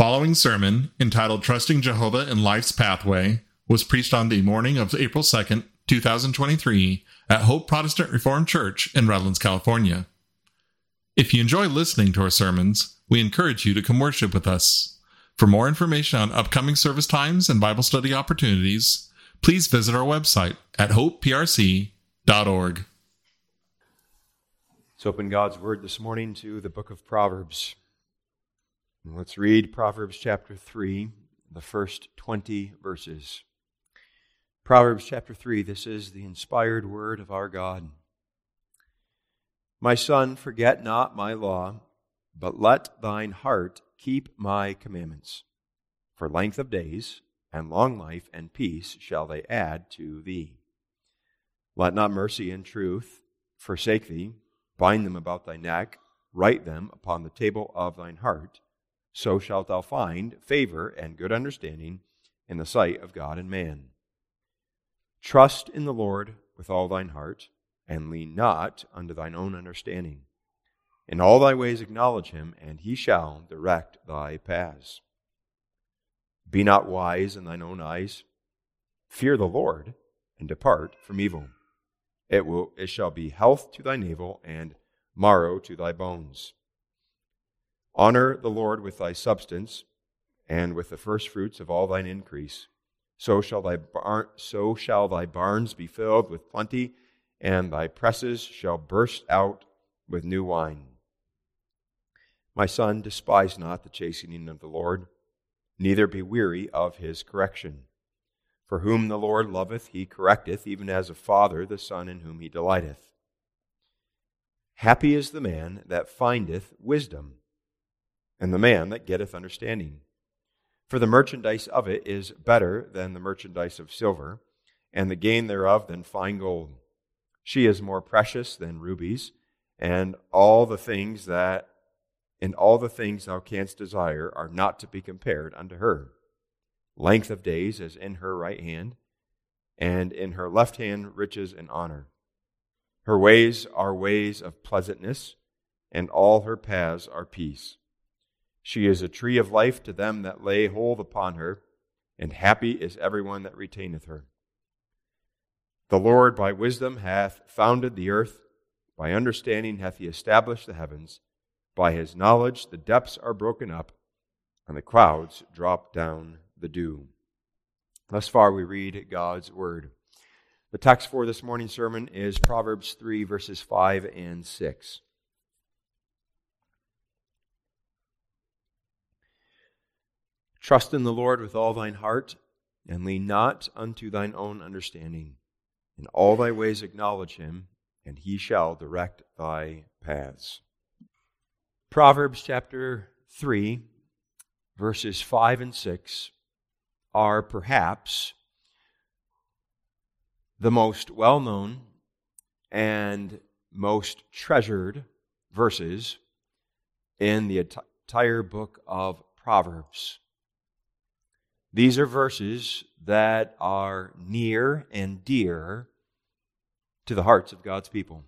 following sermon, entitled Trusting Jehovah in Life's Pathway, was preached on the morning of April 2nd, 2023, at Hope Protestant Reformed Church in Redlands, California. If you enjoy listening to our sermons, we encourage you to come worship with us. For more information on upcoming service times and Bible study opportunities, please visit our website at hopeprc.org. Let's open God's Word this morning to the book of Proverbs. Let's read Proverbs chapter 3, the first 20 verses. Proverbs chapter 3, this is the inspired word of our God. My son, forget not my law, but let thine heart keep my commandments. For length of days, and long life, and peace shall they add to thee. Let not mercy and truth forsake thee. Bind them about thy neck, write them upon the table of thine heart. So shalt thou find favor and good understanding in the sight of God and man. Trust in the Lord with all thine heart, and lean not unto thine own understanding. In all thy ways acknowledge him, and he shall direct thy paths. Be not wise in thine own eyes. Fear the Lord, and depart from evil. It, will, it shall be health to thy navel, and marrow to thy bones. Honor the Lord with thy substance, and with the firstfruits of all thine increase so shall thy bar- so shall thy barns be filled with plenty, and thy presses shall burst out with new wine. My son, despise not the chastening of the Lord, neither be weary of his correction. For whom the Lord loveth, he correcteth, even as a father the son in whom he delighteth. Happy is the man that findeth wisdom, and the man that getteth understanding. For the merchandise of it is better than the merchandise of silver, and the gain thereof than fine gold. She is more precious than rubies, and all the things that and all the things thou canst desire are not to be compared unto her. Length of days is in her right hand, and in her left hand riches and honor. Her ways are ways of pleasantness, and all her paths are peace. She is a tree of life to them that lay hold upon her, and happy is everyone that retaineth her. The Lord by wisdom hath founded the earth, by understanding hath he established the heavens. By his knowledge the depths are broken up, and the clouds drop down the dew. Thus far we read God's word. The text for this morning's sermon is Proverbs 3, verses 5 and 6. Trust in the Lord with all thine heart, and lean not unto thine own understanding. In all thy ways acknowledge him, and he shall direct thy paths. Proverbs chapter 3, verses 5 and 6 are perhaps the most well known and most treasured verses in the entire book of Proverbs. These are verses that are near and dear to the hearts of God's people.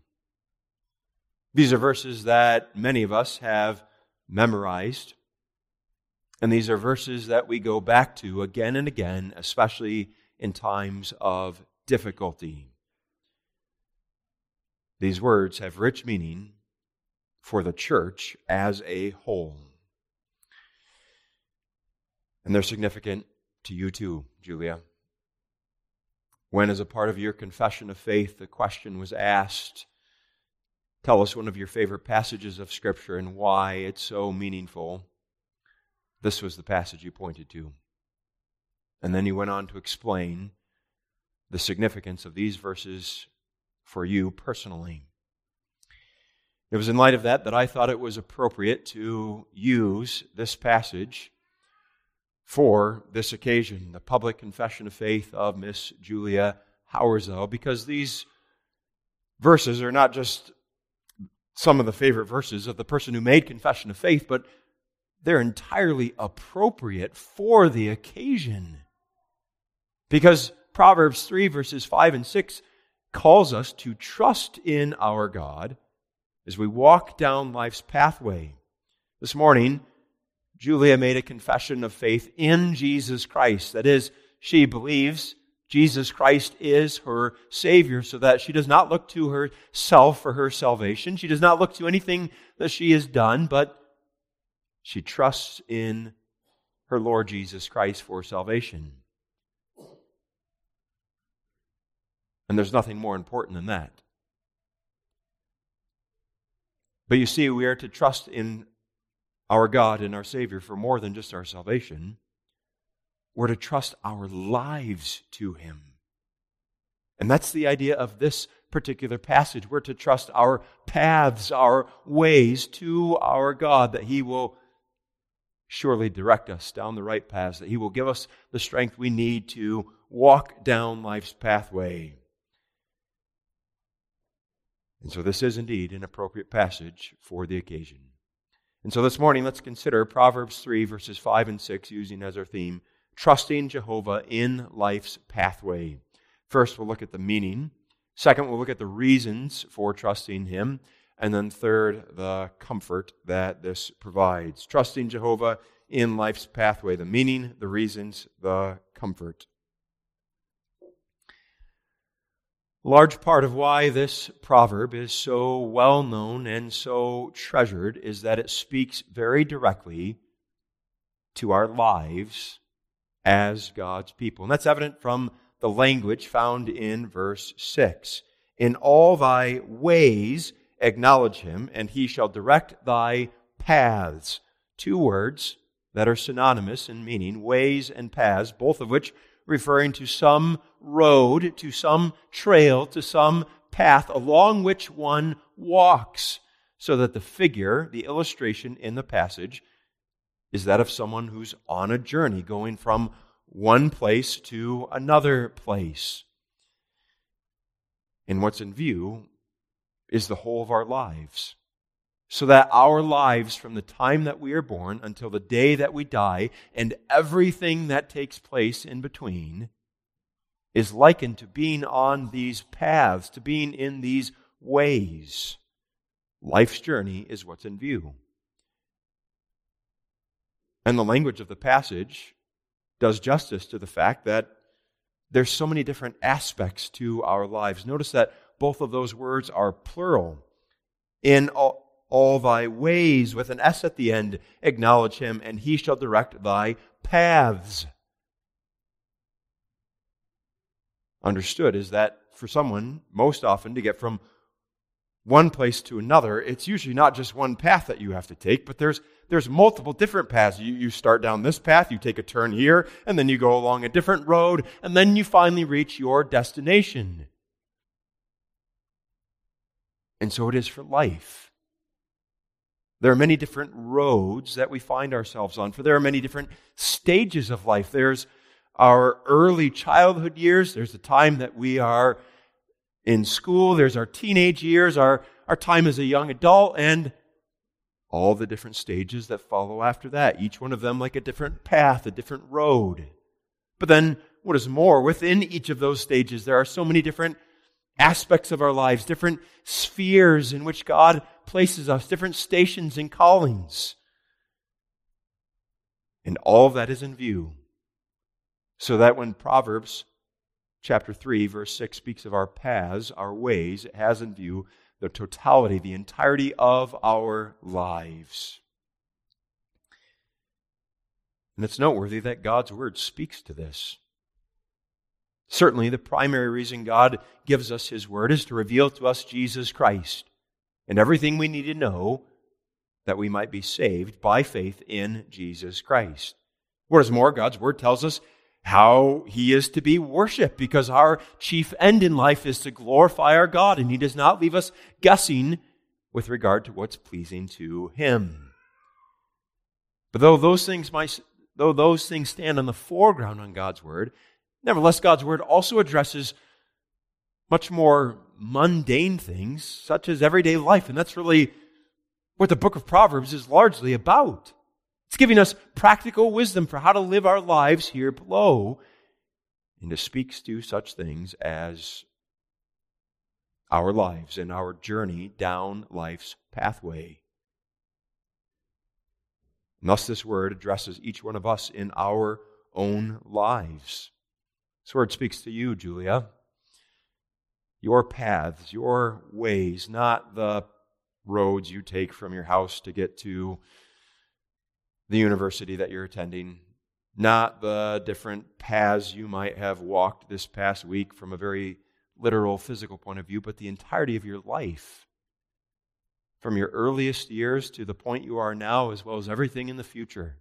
These are verses that many of us have memorized, and these are verses that we go back to again and again, especially in times of difficulty. These words have rich meaning for the church as a whole. And they're significant to you too, Julia. When, as a part of your confession of faith, the question was asked, tell us one of your favorite passages of Scripture and why it's so meaningful, this was the passage you pointed to. And then he went on to explain the significance of these verses for you personally. It was in light of that that I thought it was appropriate to use this passage for this occasion, the public confession of faith of Miss Julia Howersell, because these verses are not just some of the favorite verses of the person who made confession of faith, but they're entirely appropriate for the occasion. Because Proverbs 3, verses 5 and 6 calls us to trust in our God as we walk down life's pathway. This morning, Julia made a confession of faith in Jesus Christ. That is, she believes Jesus Christ is her Savior, so that she does not look to herself for her salvation. She does not look to anything that she has done, but she trusts in her Lord Jesus Christ for salvation. And there's nothing more important than that. But you see, we are to trust in our God and our Savior for more than just our salvation. We're to trust our lives to Him. And that's the idea of this particular passage. We're to trust our paths, our ways to our God, that He will surely direct us down the right paths, that He will give us the strength we need to walk down life's pathway. And so, this is indeed an appropriate passage for the occasion. And so, this morning, let's consider Proverbs 3, verses 5 and 6, using as our theme trusting Jehovah in life's pathway. First, we'll look at the meaning. Second, we'll look at the reasons for trusting Him. And then third, the comfort that this provides. Trusting Jehovah in life's pathway, the meaning, the reasons, the comfort. Large part of why this proverb is so well known and so treasured is that it speaks very directly to our lives as God's people. And that's evident from the language found in verse 6. In all thy ways acknowledge him, and he shall direct thy paths. Two words that are synonymous in meaning, ways and paths, both of which referring to some road, to some trail, to some path along which one walks, so that the figure, the illustration in the passage, is that of someone who's on a journey going from one place to another place. And what's in view is the whole of our lives. So that our lives, from the time that we are born until the day that we die, and everything that takes place in between, is likened to being on these paths, to being in these ways. Life's journey is what's in view. And the language of the passage does justice to the fact that there's so many different aspects to our lives. Notice that both of those words are plural. In all, all thy ways, with an S at the end, acknowledge him, and he shall direct thy paths. Understood is that for someone, most often, to get from one place to another, it's usually not just one path that you have to take, but there's there's multiple different paths. You, you start down this path, you take a turn here, and then you go along a different road, and then you finally reach your destination. And so it is for life. There are many different roads that we find ourselves on, for there are many different stages of life. There's our early childhood years, there's the time that we are in school, there's our teenage years, our, our time as a young adult, and all the different stages that follow after that, each one of them like a different path, a different road. But then, what is more, within each of those stages, there are so many different aspects of our lives, different spheres in which God places us, different stations and callings. And all of that is in view. So that when Proverbs chapter 3, verse 6 speaks of our paths, our ways, it has in view the totality, the entirety of our lives. And it's noteworthy that God's word speaks to this. Certainly, the primary reason God gives us His word is to reveal to us Jesus Christ and everything we need to know that we might be saved by faith in Jesus Christ. What is more, God's word tells us how he is to be worshiped because our chief end in life is to glorify our God, and he does not leave us guessing with regard to what's pleasing to him. But though those things might, though those things stand on the foreground on God's word, nevertheless God's word also addresses much more mundane things, such as everyday life, and that's really what the book of Proverbs is largely about. It's giving us practical wisdom for how to live our lives here below. And it speaks to such things as our lives and our journey down life's pathway. And thus, this word addresses each one of us in our own lives. This word speaks to you, Julia. Your paths, your ways, not the roads you take from your house to get to the university that you're attending, not the different paths you might have walked this past week from a very literal physical point of view, but the entirety of your life. From your earliest years to the point you are now, as well as everything in the future.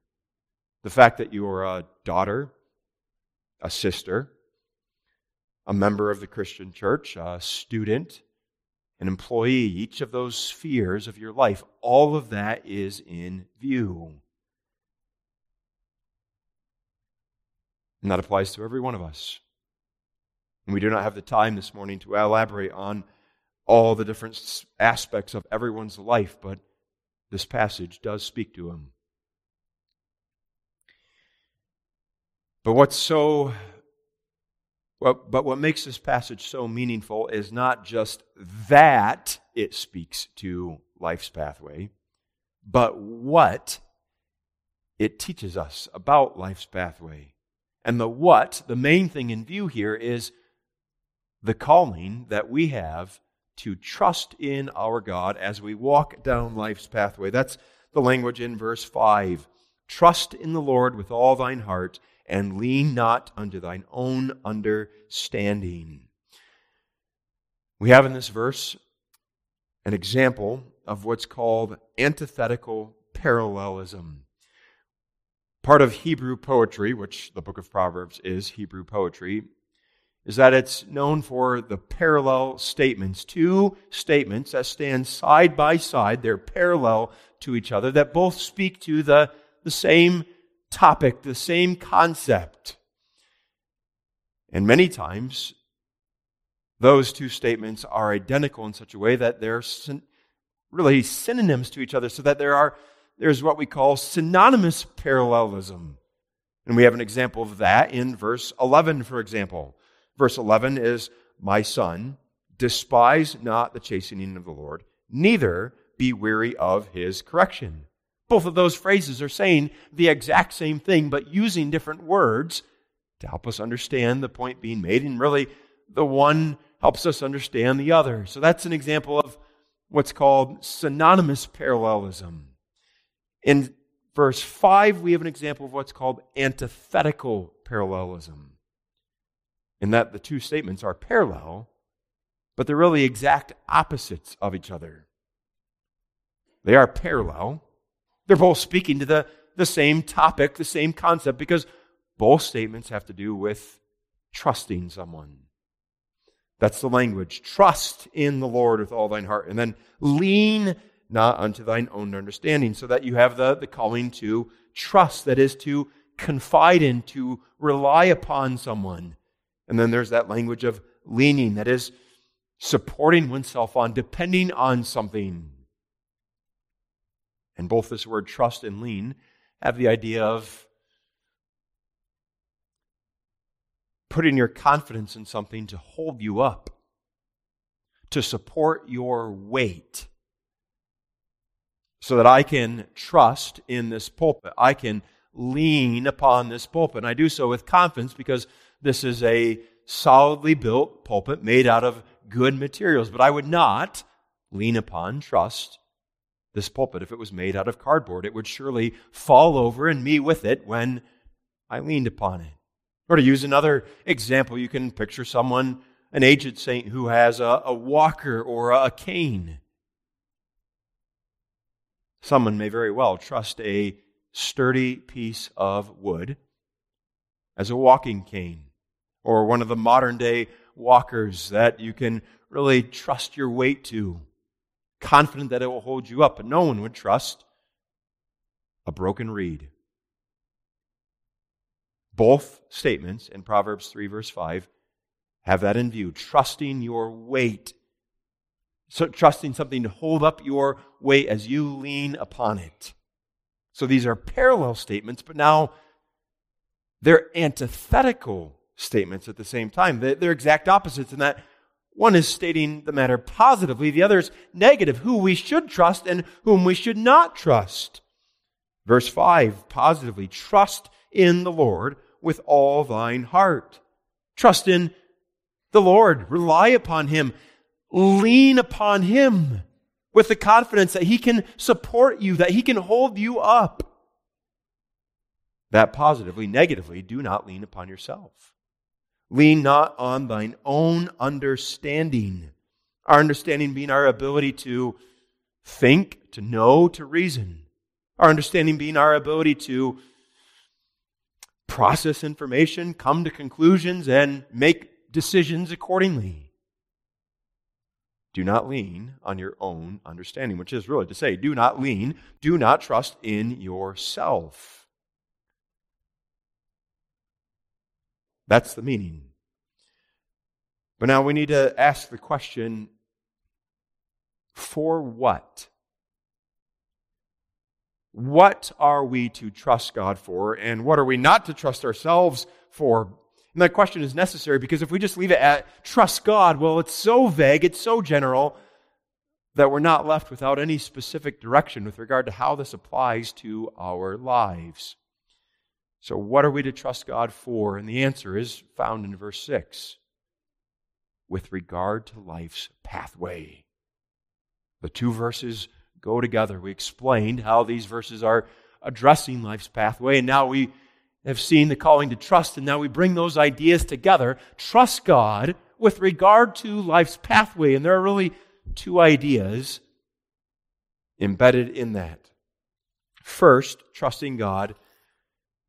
The fact that you are a daughter, a sister, a member of the Christian church, a student, an employee, each of those spheres of your life, all of that is in view. And that applies to every one of us. And we do not have the time this morning to elaborate on all the different aspects of everyone's life, but this passage does speak to them. But what's so well, but what makes this passage so meaningful is not just that it speaks to life's pathway, but what it teaches us about life's pathway. And the what, the main thing in view here is the calling that we have to trust in our God as we walk down life's pathway. That's the language in verse 5. Trust in the Lord with all thine heart and lean not unto thine own understanding. We have in this verse an example of what's called antithetical parallelism. Part of Hebrew poetry, which the book of Proverbs is Hebrew poetry, is that it's known for the parallel statements. Two statements that stand side by side, they're parallel to each other, that both speak to the, the same topic, the same concept. And many times, those two statements are identical in such a way that they're syn- really synonyms to each other, so that there are there's what we call synonymous parallelism. And we have an example of that in verse 11, for example. Verse 11 is, My son, despise not the chastening of the Lord, neither be weary of his correction. Both of those phrases are saying the exact same thing, but using different words to help us understand the point being made. And really, the one helps us understand the other. So that's an example of what's called synonymous parallelism. In verse 5, we have an example of what's called antithetical parallelism. In that the two statements are parallel, but they're really exact opposites of each other. They are parallel, they're both speaking to the, the same topic, the same concept, because both statements have to do with trusting someone. That's the language. Trust in the Lord with all thine heart. And then lean not unto thine own understanding, so that you have the, the calling to trust, that is to confide in, to rely upon someone. And then there's that language of leaning, that is supporting oneself on, depending on something. And both this word trust and lean have the idea of putting your confidence in something to hold you up, to support your weight, so that I can trust in this pulpit. I can lean upon this pulpit. And I do so with confidence because this is a solidly built pulpit made out of good materials. But I would not lean upon, trust this pulpit, if it was made out of cardboard, it would surely fall over and me with it when I leaned upon it. Or to use another example, you can picture someone, an aged saint, who has a, a walker or a cane. Someone may very well trust a sturdy piece of wood as a walking cane, or one of the modern day walkers that you can really trust your weight to confident that it will hold you up, but no one would trust a broken reed. Both statements in Proverbs 3, verse 5, have that in view. Trusting your weight. So trusting something to hold up your weight as you lean upon it. So these are parallel statements, but now they're antithetical statements at the same time. They're exact opposites in that one is stating the matter positively, the other is negative, who we should trust and whom we should not trust. Verse 5 positively trust in the Lord with all thine heart. Trust in the Lord. Rely upon Him. Lean upon Him with the confidence that He can support you, that He can hold you up. That positively, negatively, do not lean upon yourself. Lean not on thine own understanding. Our understanding being our ability to think, to know, to reason. Our understanding being our ability to process information, come to conclusions, and make decisions accordingly. Do not lean on your own understanding, which is really to say, do not lean, do not trust in yourself. That's the meaning. But now we need to ask the question for what? What are we to trust God for, and what are we not to trust ourselves for? And that question is necessary because if we just leave it at trust God, well, it's so vague, it's so general that we're not left without any specific direction with regard to how this applies to our lives. So, what are we to trust God for? And the answer is found in verse 6 with regard to life's pathway. The two verses go together. We explained how these verses are addressing life's pathway, and now we have seen the calling to trust, and now we bring those ideas together. Trust God with regard to life's pathway, and there are really two ideas embedded in that. First, trusting God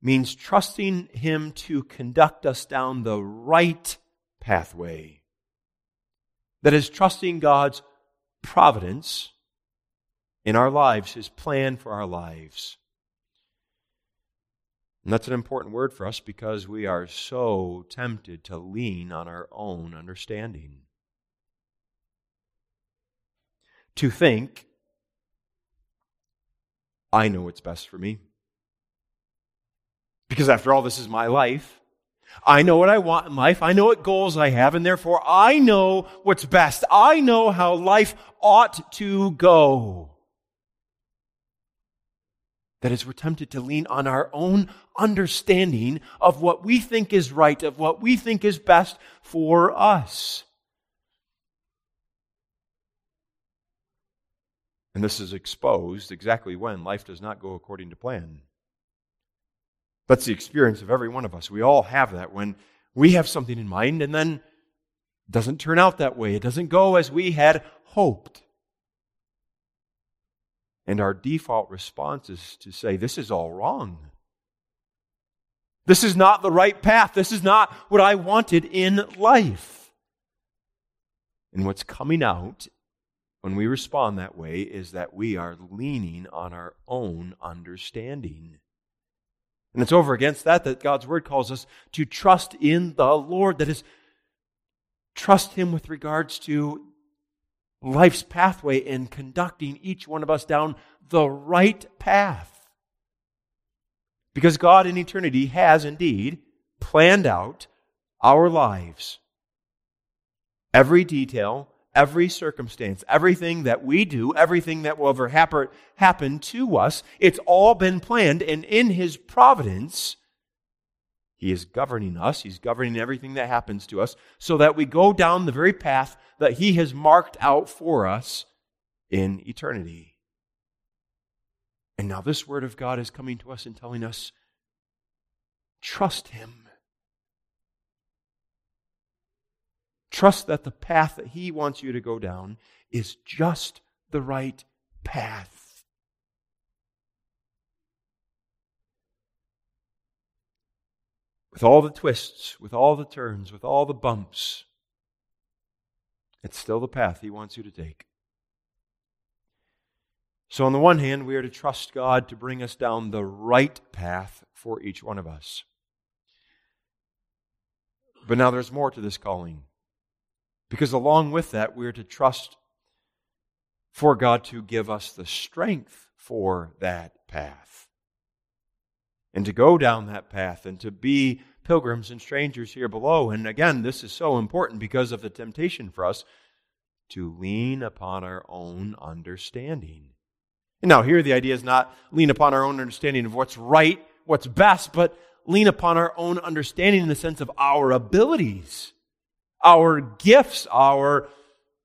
means trusting Him to conduct us down the right pathway. That is, trusting God's providence in our lives, His plan for our lives. And that's an important word for us because we are so tempted to lean on our own understanding. To think, I know what's best for me. Because after all, this is my life. I know what I want in life. I know what goals I have, and therefore I know what's best. I know how life ought to go. That is, we're tempted to lean on our own understanding of what we think is right, of what we think is best for us. And this is exposed exactly when life does not go according to plan. That's the experience of every one of us. We all have that when we have something in mind and then it doesn't turn out that way. It doesn't go as we had hoped. And our default response is to say, This is all wrong. This is not the right path. This is not what I wanted in life. And what's coming out when we respond that way is that we are leaning on our own understanding. And it's over against that that God's word calls us to trust in the Lord. That is, trust Him with regards to life's pathway and conducting each one of us down the right path. Because God in eternity has indeed planned out our lives. Every detail, every circumstance, everything that we do, everything that will ever happen to us, it's all been planned, and in His providence, He is governing us. He's governing everything that happens to us so that we go down the very path that He has marked out for us in eternity. And now this Word of God is coming to us and telling us trust Him. Trust that the path that He wants you to go down is just the right path. With all the twists, with all the turns, with all the bumps, it's still the path He wants you to take. So, on the one hand, we are to trust God to bring us down the right path for each one of us. But now there's more to this calling. Because along with that, we're to trust for God to give us the strength for that path. And to go down that path and to be pilgrims and strangers here below. And again, this is so important because of the temptation for us to lean upon our own understanding. And now, here the idea is not lean upon our own understanding of what's right, what's best, but lean upon our own understanding in the sense of our abilities, our gifts, our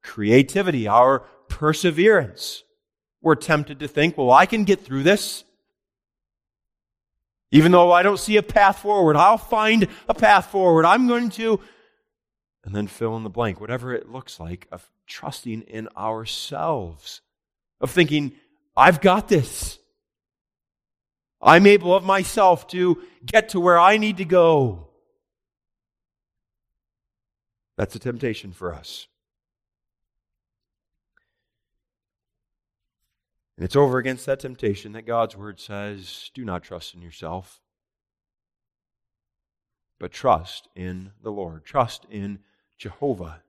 creativity, our perseverance. We're tempted to think, well, I can get through this. Even though I don't see a path forward, I'll find a path forward. I'm going to, and then fill in the blank, whatever it looks like, of trusting in ourselves, of thinking, I've got this. I'm able of myself to get to where I need to go. That's a temptation for us. And it's over against that temptation that God's word says do not trust in yourself, but trust in the Lord. Trust in Jehovah.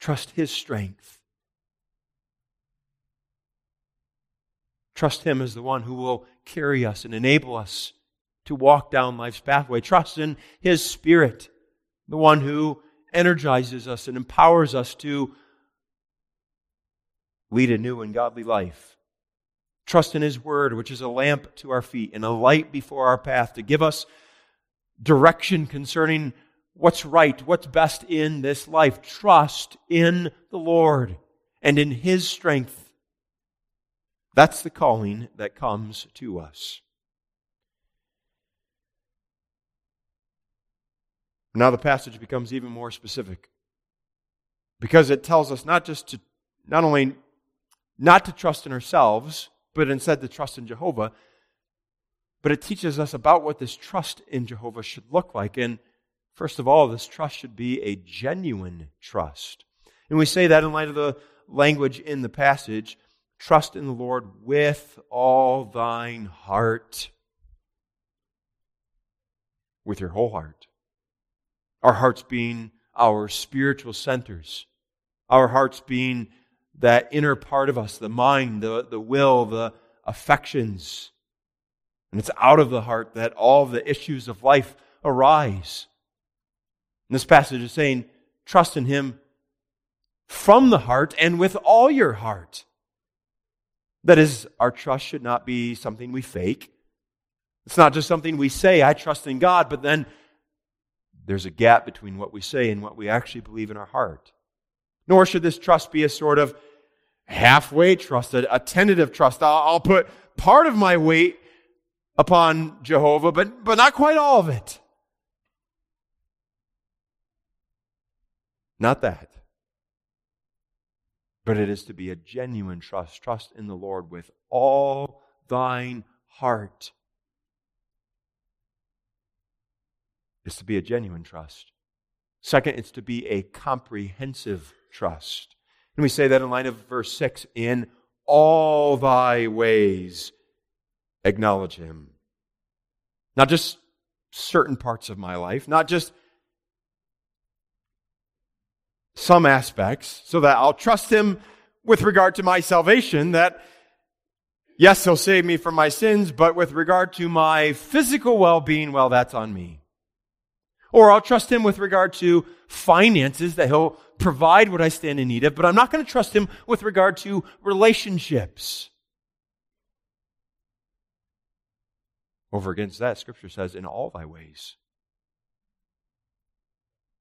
Trust his strength. Trust Him as the one who will carry us and enable us to walk down life's pathway. Trust in His Spirit, the one who energizes us and empowers us to lead a new and godly life. Trust in His Word, which is a lamp to our feet and a light before our path to give us direction concerning what's right, what's best in this life. Trust in the Lord and in His strength that's the calling that comes to us. Now the passage becomes even more specific because it tells us not just to, not only not to trust in ourselves, but instead to trust in Jehovah, but it teaches us about what this trust in Jehovah should look like. And first of all, this trust should be a genuine trust. And we say that in light of the language in the passage Trust in the Lord with all thine heart. With your whole heart. Our hearts being our spiritual centers. Our hearts being that inner part of us, the mind, the, the will, the affections. And it's out of the heart that all the issues of life arise. And this passage is saying, trust in Him from the heart and with all your heart. That is, our trust should not be something we fake. It's not just something we say, I trust in God, but then there's a gap between what we say and what we actually believe in our heart. Nor should this trust be a sort of halfway trust, a, a tentative trust. I'll, I'll put part of my weight upon Jehovah, but, but not quite all of it. Not that but it is to be a genuine trust. Trust in the Lord with all thine heart. It's to be a genuine trust. Second, it's to be a comprehensive trust. And we say that in light of verse 6 in all thy ways acknowledge him. Not just certain parts of my life, not just some aspects so that I'll trust him with regard to my salvation that yes, he'll save me from my sins, but with regard to my physical well-being, well, that's on me. Or I'll trust him with regard to finances that he'll provide what I stand in need of, but I'm not going to trust him with regard to relationships. Over against that, scripture says, in all thy ways.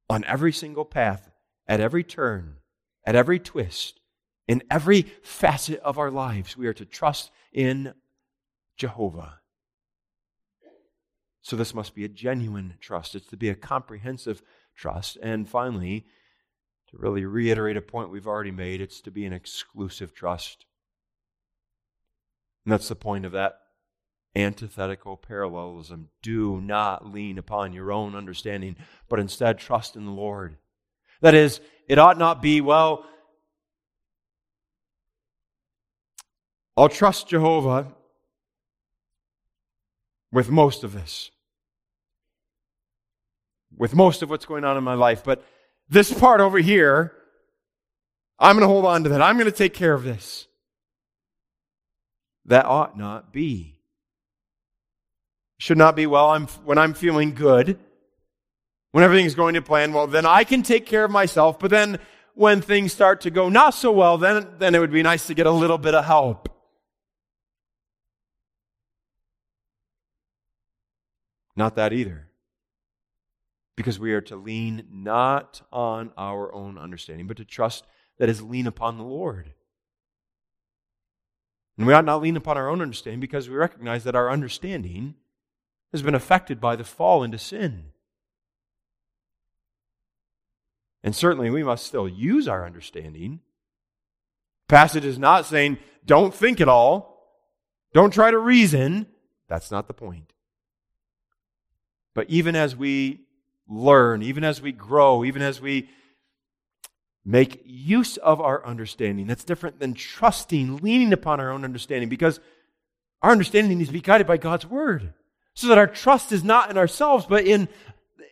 On every single path, at every turn, at every twist, in every facet of our lives, we are to trust in Jehovah. So, this must be a genuine trust. It's to be a comprehensive trust. And finally, to really reiterate a point we've already made, it's to be an exclusive trust. And that's the point of that antithetical parallelism. Do not lean upon your own understanding, but instead trust in the Lord. That is, it ought not be, well, I'll trust Jehovah with most of this, with most of what's going on in my life. But this part over here, I'm going to hold on to that. I'm going to take care of this. That ought not be. Should not be, well, I'm, when I'm feeling good, when everything's going to plan, well, then I can take care of myself. But then when things start to go not so well, then, then it would be nice to get a little bit of help. Not that either. Because we are to lean not on our own understanding, but to trust that is lean upon the Lord. And we ought not lean upon our own understanding because we recognize that our understanding has been affected by the fall into sin. And certainly we must still use our understanding. Passage is not saying, don't think at all, don't try to reason. That's not the point. But even as we learn, even as we grow, even as we make use of our understanding, that's different than trusting, leaning upon our own understanding, because our understanding needs to be guided by God's Word. So that our trust is not in ourselves, but in,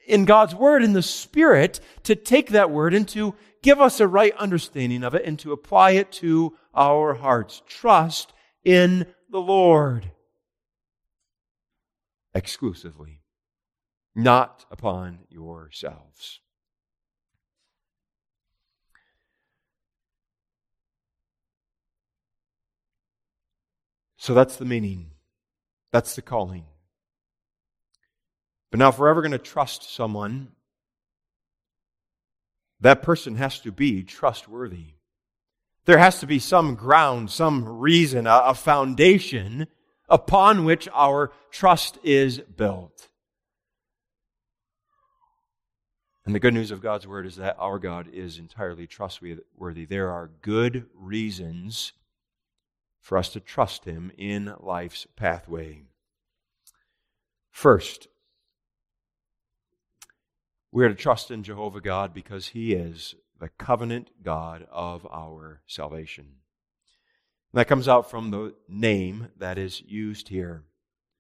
in God's Word, in the Spirit, to take that Word and to give us a right understanding of it and to apply it to our hearts. Trust in the Lord exclusively not upon yourselves. So that's the meaning. That's the calling. But now, if we're ever going to trust someone, that person has to be trustworthy. There has to be some ground, some reason, a, foundation upon which our trust is built. And the good news of God's word is that our God is entirely trustworthy. There are good reasons for us to trust him in life's pathway. First, we are to trust in Jehovah God because he is the covenant God of our salvation. And that comes out from the name that is used here.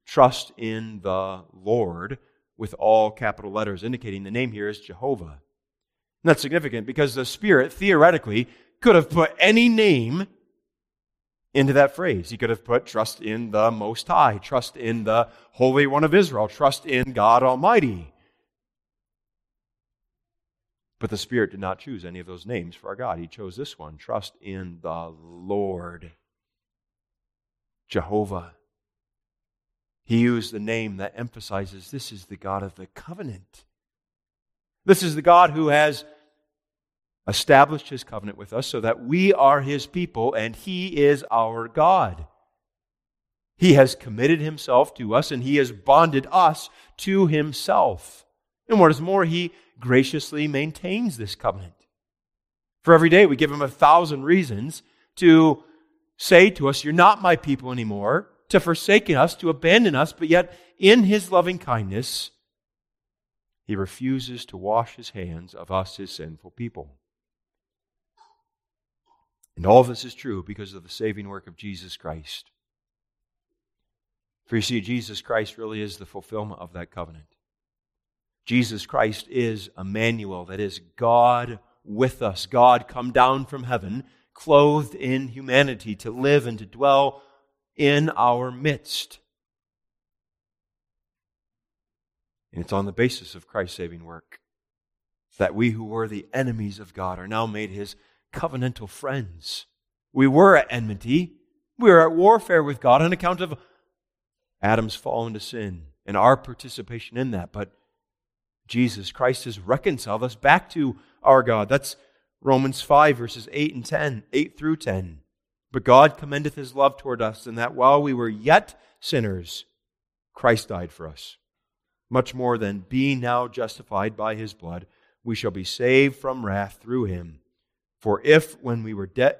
Trust in the Lord with all capital letters, indicating the name here is Jehovah. And that's significant because the Spirit theoretically could have put any name into that phrase. He could have put trust in the Most High, trust in the Holy One of Israel, trust in God Almighty. But the Spirit did not choose any of those names for our God. He chose this one trust in the Lord, Jehovah. He used the name that emphasizes this is the God of the covenant. This is the God who has established his covenant with us so that we are his people and he is our God. He has committed himself to us and he has bonded us to himself. And what is more, he graciously maintains this covenant. For every day we give him a thousand reasons to say to us, You're not my people anymore to forsaken us, to abandon us, but yet in his loving kindness, he refuses to wash his hands of us, his sinful people. And all of this is true because of the saving work of Jesus Christ. For you see, Jesus Christ really is the fulfillment of that covenant. Jesus Christ is Emmanuel, that is, God with us, God come down from heaven, clothed in humanity to live and to dwell in our midst. And it's on the basis of Christ's saving work that we who were the enemies of God are now made his covenantal friends. We were at enmity. We were at warfare with God on account of Adam's fall into sin and our participation in that. But Jesus Christ has reconciled us back to our God. That's Romans 5, verses 8 and 10, 8 through 10. But God commendeth his love toward us, in that while we were yet sinners, Christ died for us. Much more than being now justified by his blood, we shall be saved from wrath through him. For if when we were de-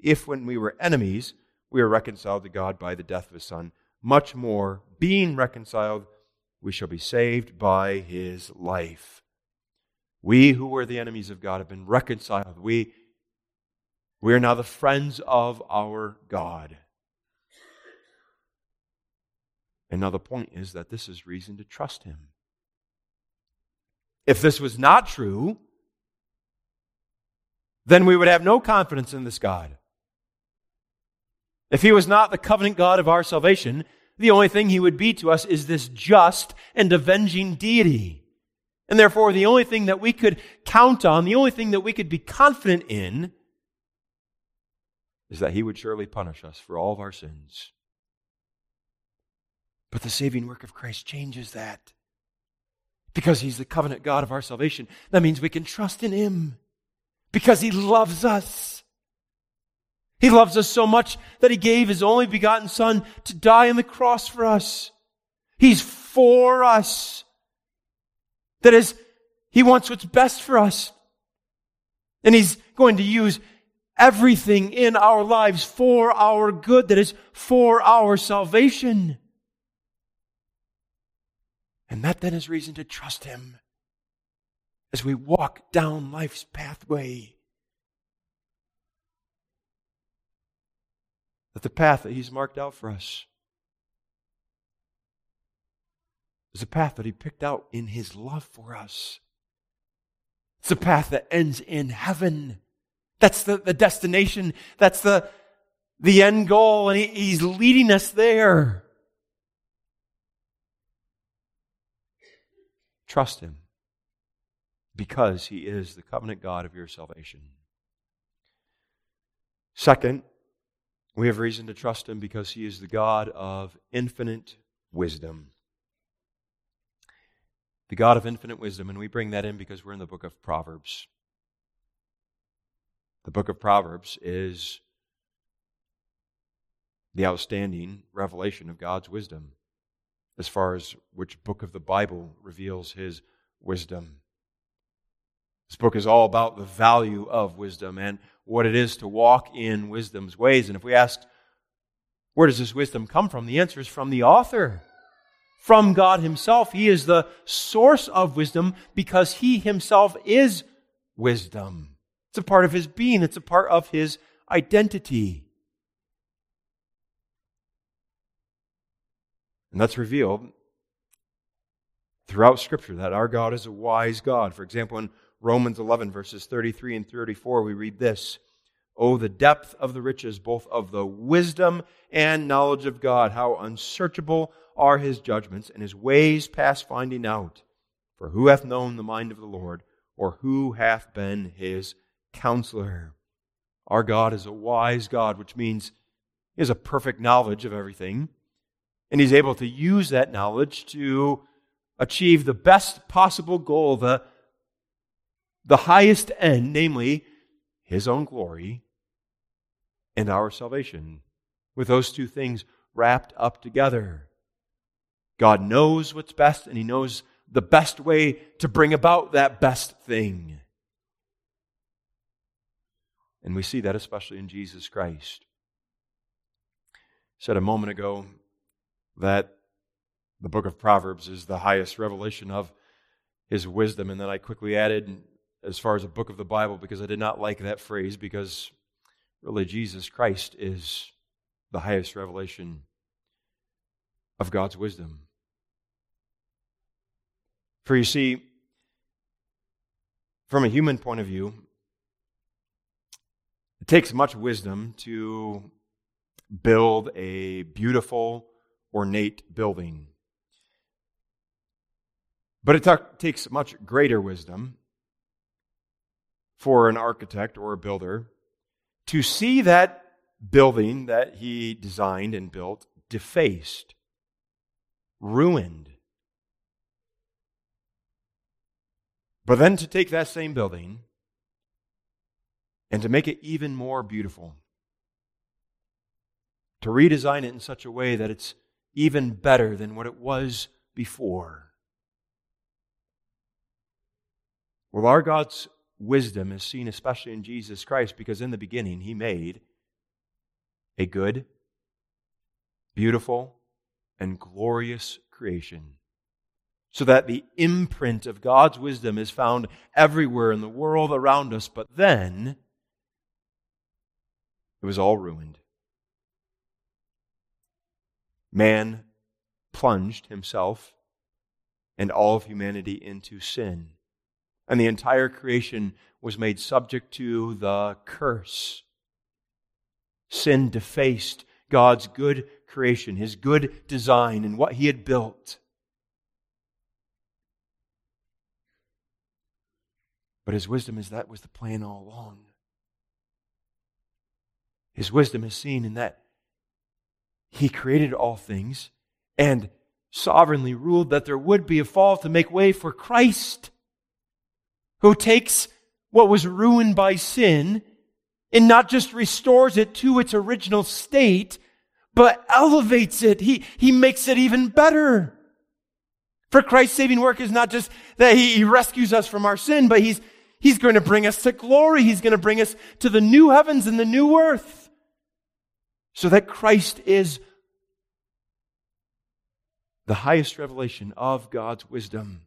if when we were enemies, we were reconciled to God by the death of his son, much more, being reconciled, we shall be saved by his life. We who were the enemies of God have been reconciled. We we are now the friends of our God. And now the point is that this is reason to trust Him. If this was not true, then we would have no confidence in this God. If He was not the covenant God of our salvation, the only thing He would be to us is this just and avenging deity. And therefore, the only thing that we could count on, the only thing that we could be confident in, is that he would surely punish us for all of our sins. But the saving work of Christ changes that. Because He's the covenant God of our salvation. That means we can trust in Him. Because He loves us. He loves us so much that He gave His only begotten Son to die on the cross for us. He's for us. That is, He wants what's best for us. And He's going to use everything in our lives for our good, that is, for our salvation. And that then is reason to trust Him as we walk down life's pathway. That the path that He's marked out for us is a path that He picked out in His love for us. It's a path that ends in heaven. That's the, the destination. That's the, the end goal. And he, he's leading us there. Trust him because he is the covenant God of your salvation. Second, we have reason to trust him because he is the God of infinite wisdom. The God of infinite wisdom, and we bring that in because we're in the book of Proverbs. The book of Proverbs is the outstanding revelation of God's wisdom as far as which book of the Bible reveals his wisdom. This book is all about the value of wisdom and what it is to walk in wisdom's ways. And if we ask, where does this wisdom come from? The answer is from the author, from God Himself. He is the source of wisdom because He Himself is wisdom. It's a part of his being, it's a part of his identity. And that's revealed throughout Scripture that our God is a wise God. For example, in Romans 11, verses 33 and 34, we read this Oh, the depth of the riches, both of the wisdom and knowledge of God! How unsearchable are his judgments, and his ways past finding out. For who hath known the mind of the Lord, or who hath been his counselor. Our God is a wise God, which means He has a perfect knowledge of everything. And He's able to use that knowledge to achieve the best possible goal, the, the highest end, namely His own glory and our salvation, with those two things wrapped up together. God knows what's best, and He knows the best way to bring about that best thing. And we see that especially in Jesus Christ. I said a moment ago that the book of Proverbs is the highest revelation of his wisdom. And then I quickly added, as far as a book of the Bible, because I did not like that phrase, because really Jesus Christ is the highest revelation of God's wisdom. For you see, from a human point of view, it takes much wisdom to build a beautiful, ornate building. But it t- takes much greater wisdom for an architect or a builder to see that building that he designed and built defaced, ruined. But then to take that same building and to make it even more beautiful. To redesign it in such a way that it's even better than what it was before. Well, our God's wisdom is seen especially in Jesus Christ because in the beginning he made a good, beautiful, and glorious creation so that the imprint of God's wisdom is found everywhere in the world around us. But then it was all ruined. Man plunged himself and all of humanity into sin. And the entire creation was made subject to the curse. Sin defaced God's good creation, his good design, and what he had built. But his wisdom is that was the plan all along. His wisdom is seen in that He created all things, and sovereignly ruled that there would be a fall to make way for Christ, who takes what was ruined by sin and not just restores it to its original state, but elevates it. He, he makes it even better. For Christ's saving work is not just that he, he rescues us from our sin, but he's, he's going to bring us to glory. He's going to bring us to the new heavens and the new earth. So that Christ is the highest revelation of God's wisdom.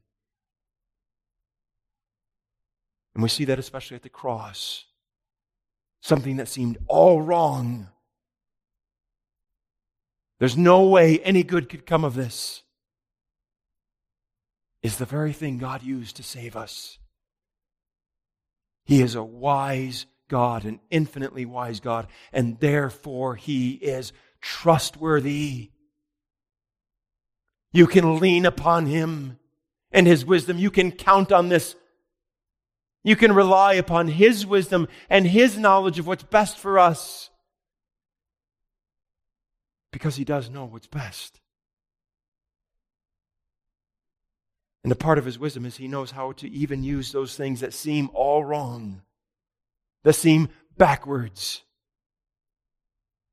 And we see that especially at the cross. Something that seemed all wrong. There's no way any good could come of this. Is the very thing God used to save us. He is a wise God, an infinitely wise God, and therefore He is trustworthy. You can lean upon Him and His wisdom. You can count on this. You can rely upon His wisdom and His knowledge of what's best for us. Because He does know what's best. And a part of His wisdom is He knows how to even use those things that seem all wrong, that seem backwards,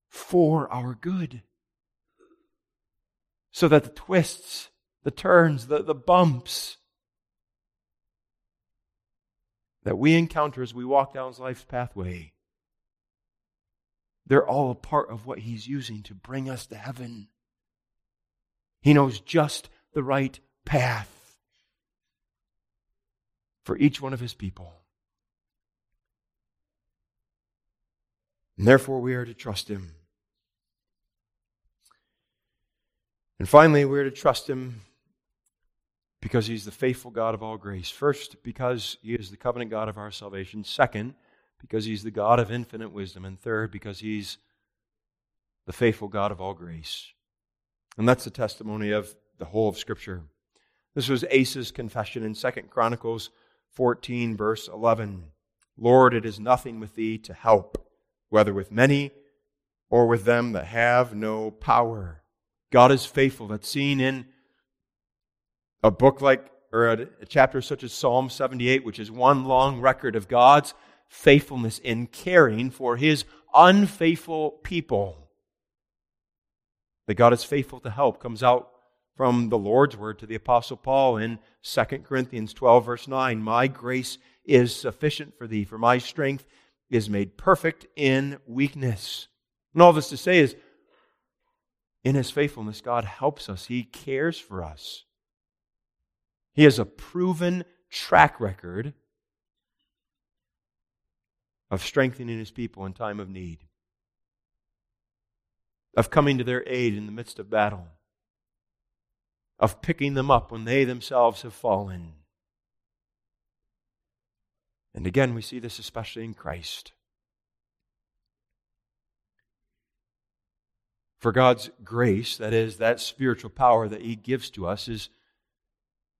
for our good so that the twists, the turns, the, the bumps that we encounter as we walk down life's pathway, they're all a part of what He's using to bring us to heaven. He knows just the right path for each one of His people. And therefore, we are to trust Him. And finally, we're to trust Him because He's the faithful God of all grace. First, because He is the covenant God of our salvation. Second, because He's the God of infinite wisdom. And third, because He's the faithful God of all grace. And that's the testimony of the whole of Scripture. This was Asa's confession in 2 Chronicles 14, verse 11. Lord, it is nothing with thee to help, whether with many or with them that have no power. God is faithful. That's seen in a book like, or a, a chapter such as Psalm 78, which is one long record of God's faithfulness in caring for his unfaithful people. That God is faithful to help comes out from the Lord's word to the Apostle Paul in 2 Corinthians 12, verse 9. My grace is sufficient for thee, for my strength is made perfect in weakness. And all this to say is in his faithfulness, God helps us. He cares for us. He has a proven track record of strengthening his people in time of need, of coming to their aid in the midst of battle, of picking them up when they themselves have fallen. And again, we see this especially in Christ. For God's grace, that is, that spiritual power that He gives to us, is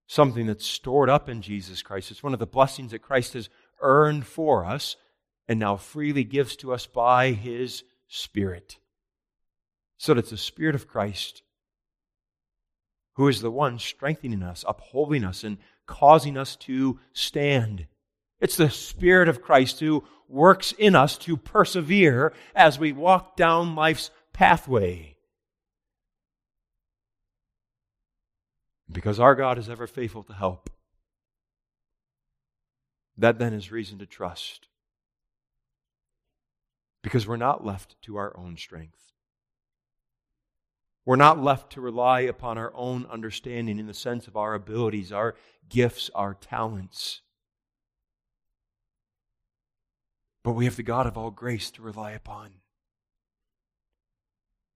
something that's stored up in Jesus Christ. It's one of the blessings that Christ has earned for us and now freely gives to us by His Spirit. So that it's the Spirit of Christ who is the one strengthening us, upholding us, and causing us to stand. It's the Spirit of Christ who works in us to persevere as we walk down life's pathway. Because our God is ever faithful to help. That then is reason to trust. Because we're not left to our own strength. We're not left to rely upon our own understanding in the sense of our abilities, our gifts, our talents. But we have the God of all grace to rely upon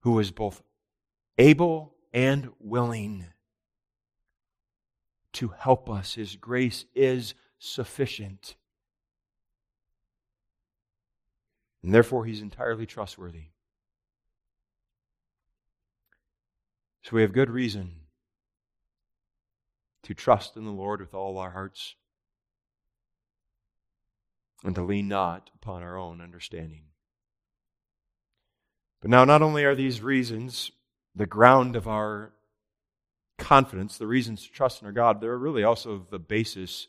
who is both able and willing to help us. His grace is sufficient. And therefore, he's entirely trustworthy. So we have good reason to trust in the Lord with all our hearts and to lean not upon our own understanding. But now, not only are these reasons the ground of our confidence, the reasons to trust in our God, they're really also the basis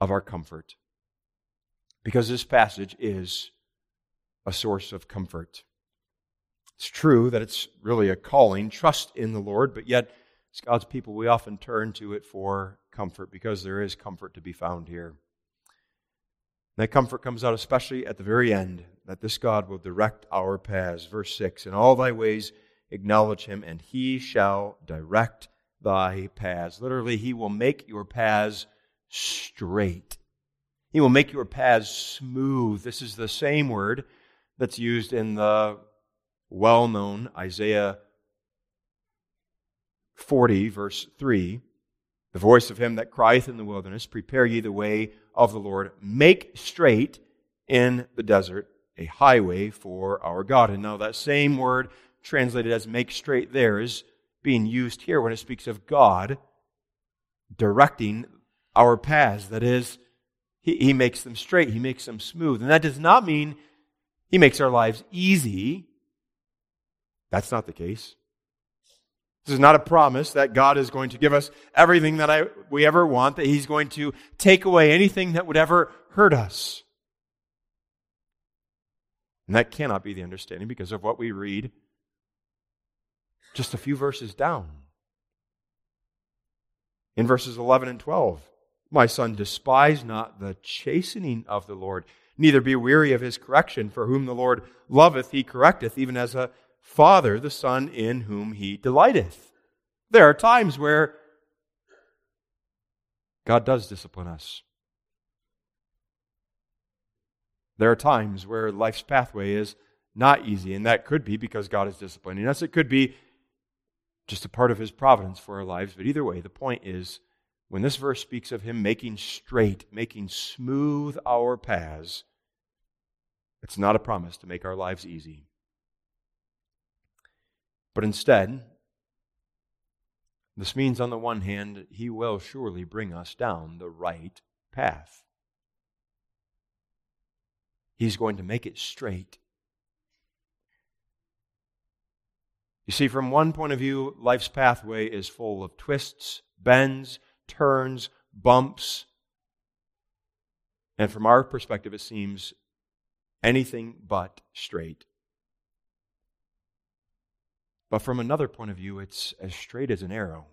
of our comfort. Because this passage is a source of comfort. It's true that it's really a calling, trust in the Lord, but yet, as God's people, we often turn to it for comfort because there is comfort to be found here. That comfort comes out especially at the very end, that this God will direct our paths. Verse 6 In all thy ways acknowledge him, and he shall direct thy paths. Literally, he will make your paths straight. He will make your paths smooth. This is the same word that's used in the well known Isaiah 40, verse 3. The voice of him that crieth in the wilderness, Prepare ye the way of the Lord, make straight in the desert a highway for our God. And now that same word translated as make straight there is being used here when it speaks of God directing our paths. That is, he, he makes them straight, He makes them smooth. And that does not mean He makes our lives easy. That's not the case. This is not a promise that God is going to give us everything that I, we ever want, that He's going to take away anything that would ever hurt us. And that cannot be the understanding because of what we read just a few verses down. In verses 11 and 12, my son, despise not the chastening of the Lord, neither be weary of his correction, for whom the Lord loveth, he correcteth, even as a father the son in whom he delighteth. There are times where God does discipline us. There are times where life's pathway is not easy, and that could be because God is disciplining us. It could be just a part of His providence for our lives. But either way, the point is when this verse speaks of Him making straight, making smooth our paths, it's not a promise to make our lives easy. But instead, this means, on the one hand, He will surely bring us down the right path. He's going to make it straight. You see, from one point of view, life's pathway is full of twists, bends, turns, bumps. And from our perspective, it seems anything but straight. But from another point of view, it's as straight as an arrow.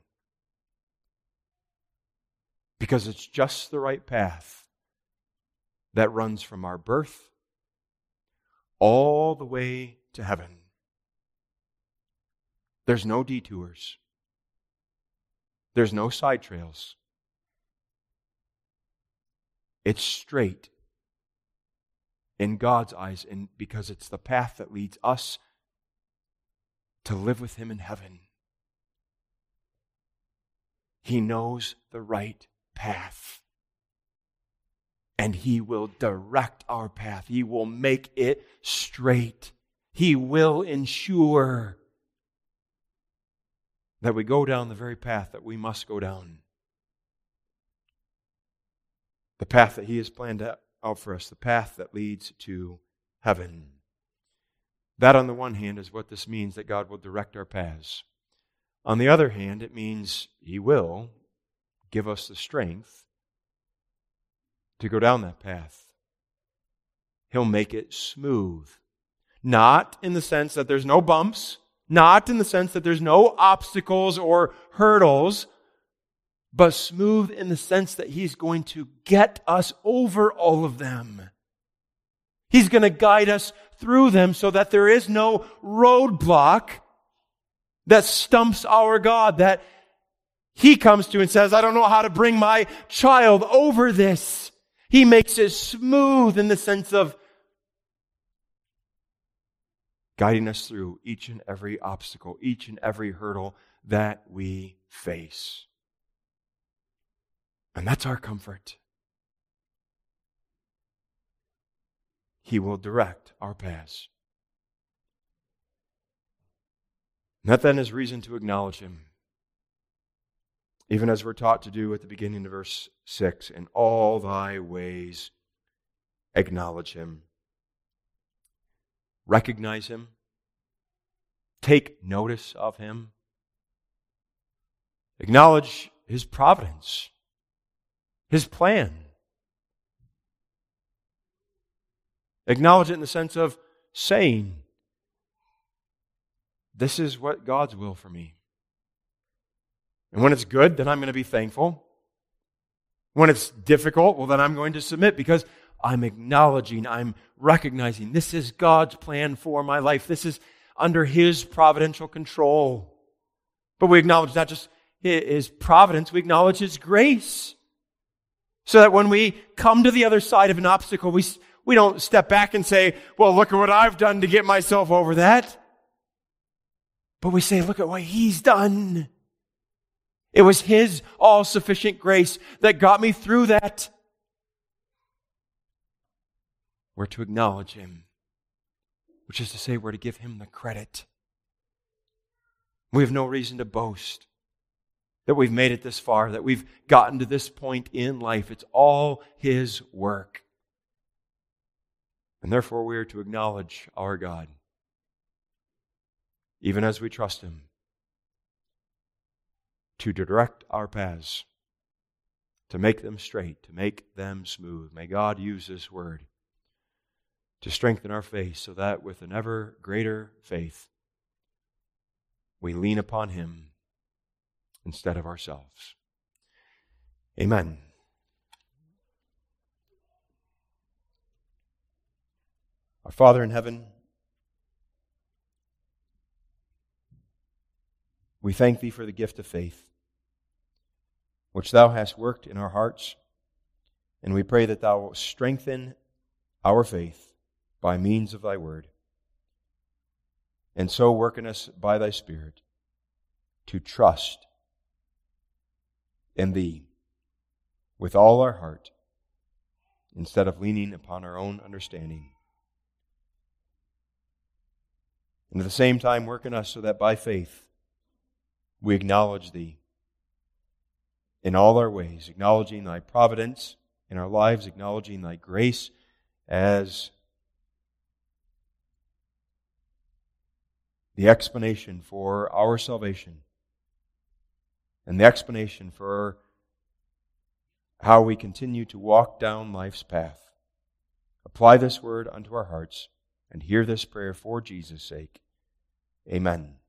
Because it's just the right path that runs from our birth all the way to heaven. There's no detours. There's no side trails. It's straight in God's eyes, and because it's the path that leads us to live with Him in heaven. He knows the right path. And He will direct our path. He will make it straight. He will ensure that we go down the very path that we must go down. The path that He has planned out for us, the path that leads to heaven. That, on the one hand, is what this means that God will direct our paths. On the other hand, it means He will give us the strength to go down that path. He'll make it smooth. Not in the sense that there's no bumps, not in the sense that there's no obstacles or hurdles, but smooth in the sense that He's going to get us over all of them. He's going to guide us through them so that there is no roadblock that stumps our God, that He comes to and says, I don't know how to bring my child over this. He makes it smooth in the sense of guiding us through each and every obstacle, each and every hurdle that we face. And that's our comfort. He will direct our paths. that then is reason to acknowledge Him. Even as we're taught to do at the beginning of verse 6 In all thy ways, acknowledge Him. Recognize Him. Take notice of Him. Acknowledge His providence, His plan. Acknowledge it in the sense of saying, This is what God's will for me. And when it's good, then I'm going to be thankful. When it's difficult, well, then I'm going to submit because I'm acknowledging, I'm recognizing this is God's plan for my life. This is under His providential control. But we acknowledge not just His providence, we acknowledge His grace. So that when we come to the other side of an obstacle, we, we don't step back and say, well, look at what I've done to get myself over that. But we say, look at what He's done. It was His all sufficient grace that got me through that. We're to acknowledge Him, which is to say, we're to give Him the credit. We have no reason to boast that we've made it this far, that we've gotten to this point in life. It's all His work. And therefore, we are to acknowledge our God, even as we trust Him to direct our paths, to make them straight, to make them smooth. May God use this word to strengthen our faith so that with an ever greater faith, we lean upon Him instead of ourselves. Amen. Our Father in heaven, we thank Thee for the gift of faith which thou hast worked in our hearts. And we pray that thou wilt strengthen our faith by means of thy word. And so work in us by thy Spirit to trust in thee with all our heart instead of leaning upon our own understanding. And at the same time, work in us so that by faith we acknowledge thee in all our ways, acknowledging thy providence in our lives, acknowledging thy grace as the explanation for our salvation and the explanation for how we continue to walk down life's path. Apply this word unto our hearts and hear this prayer for Jesus' sake. Amen.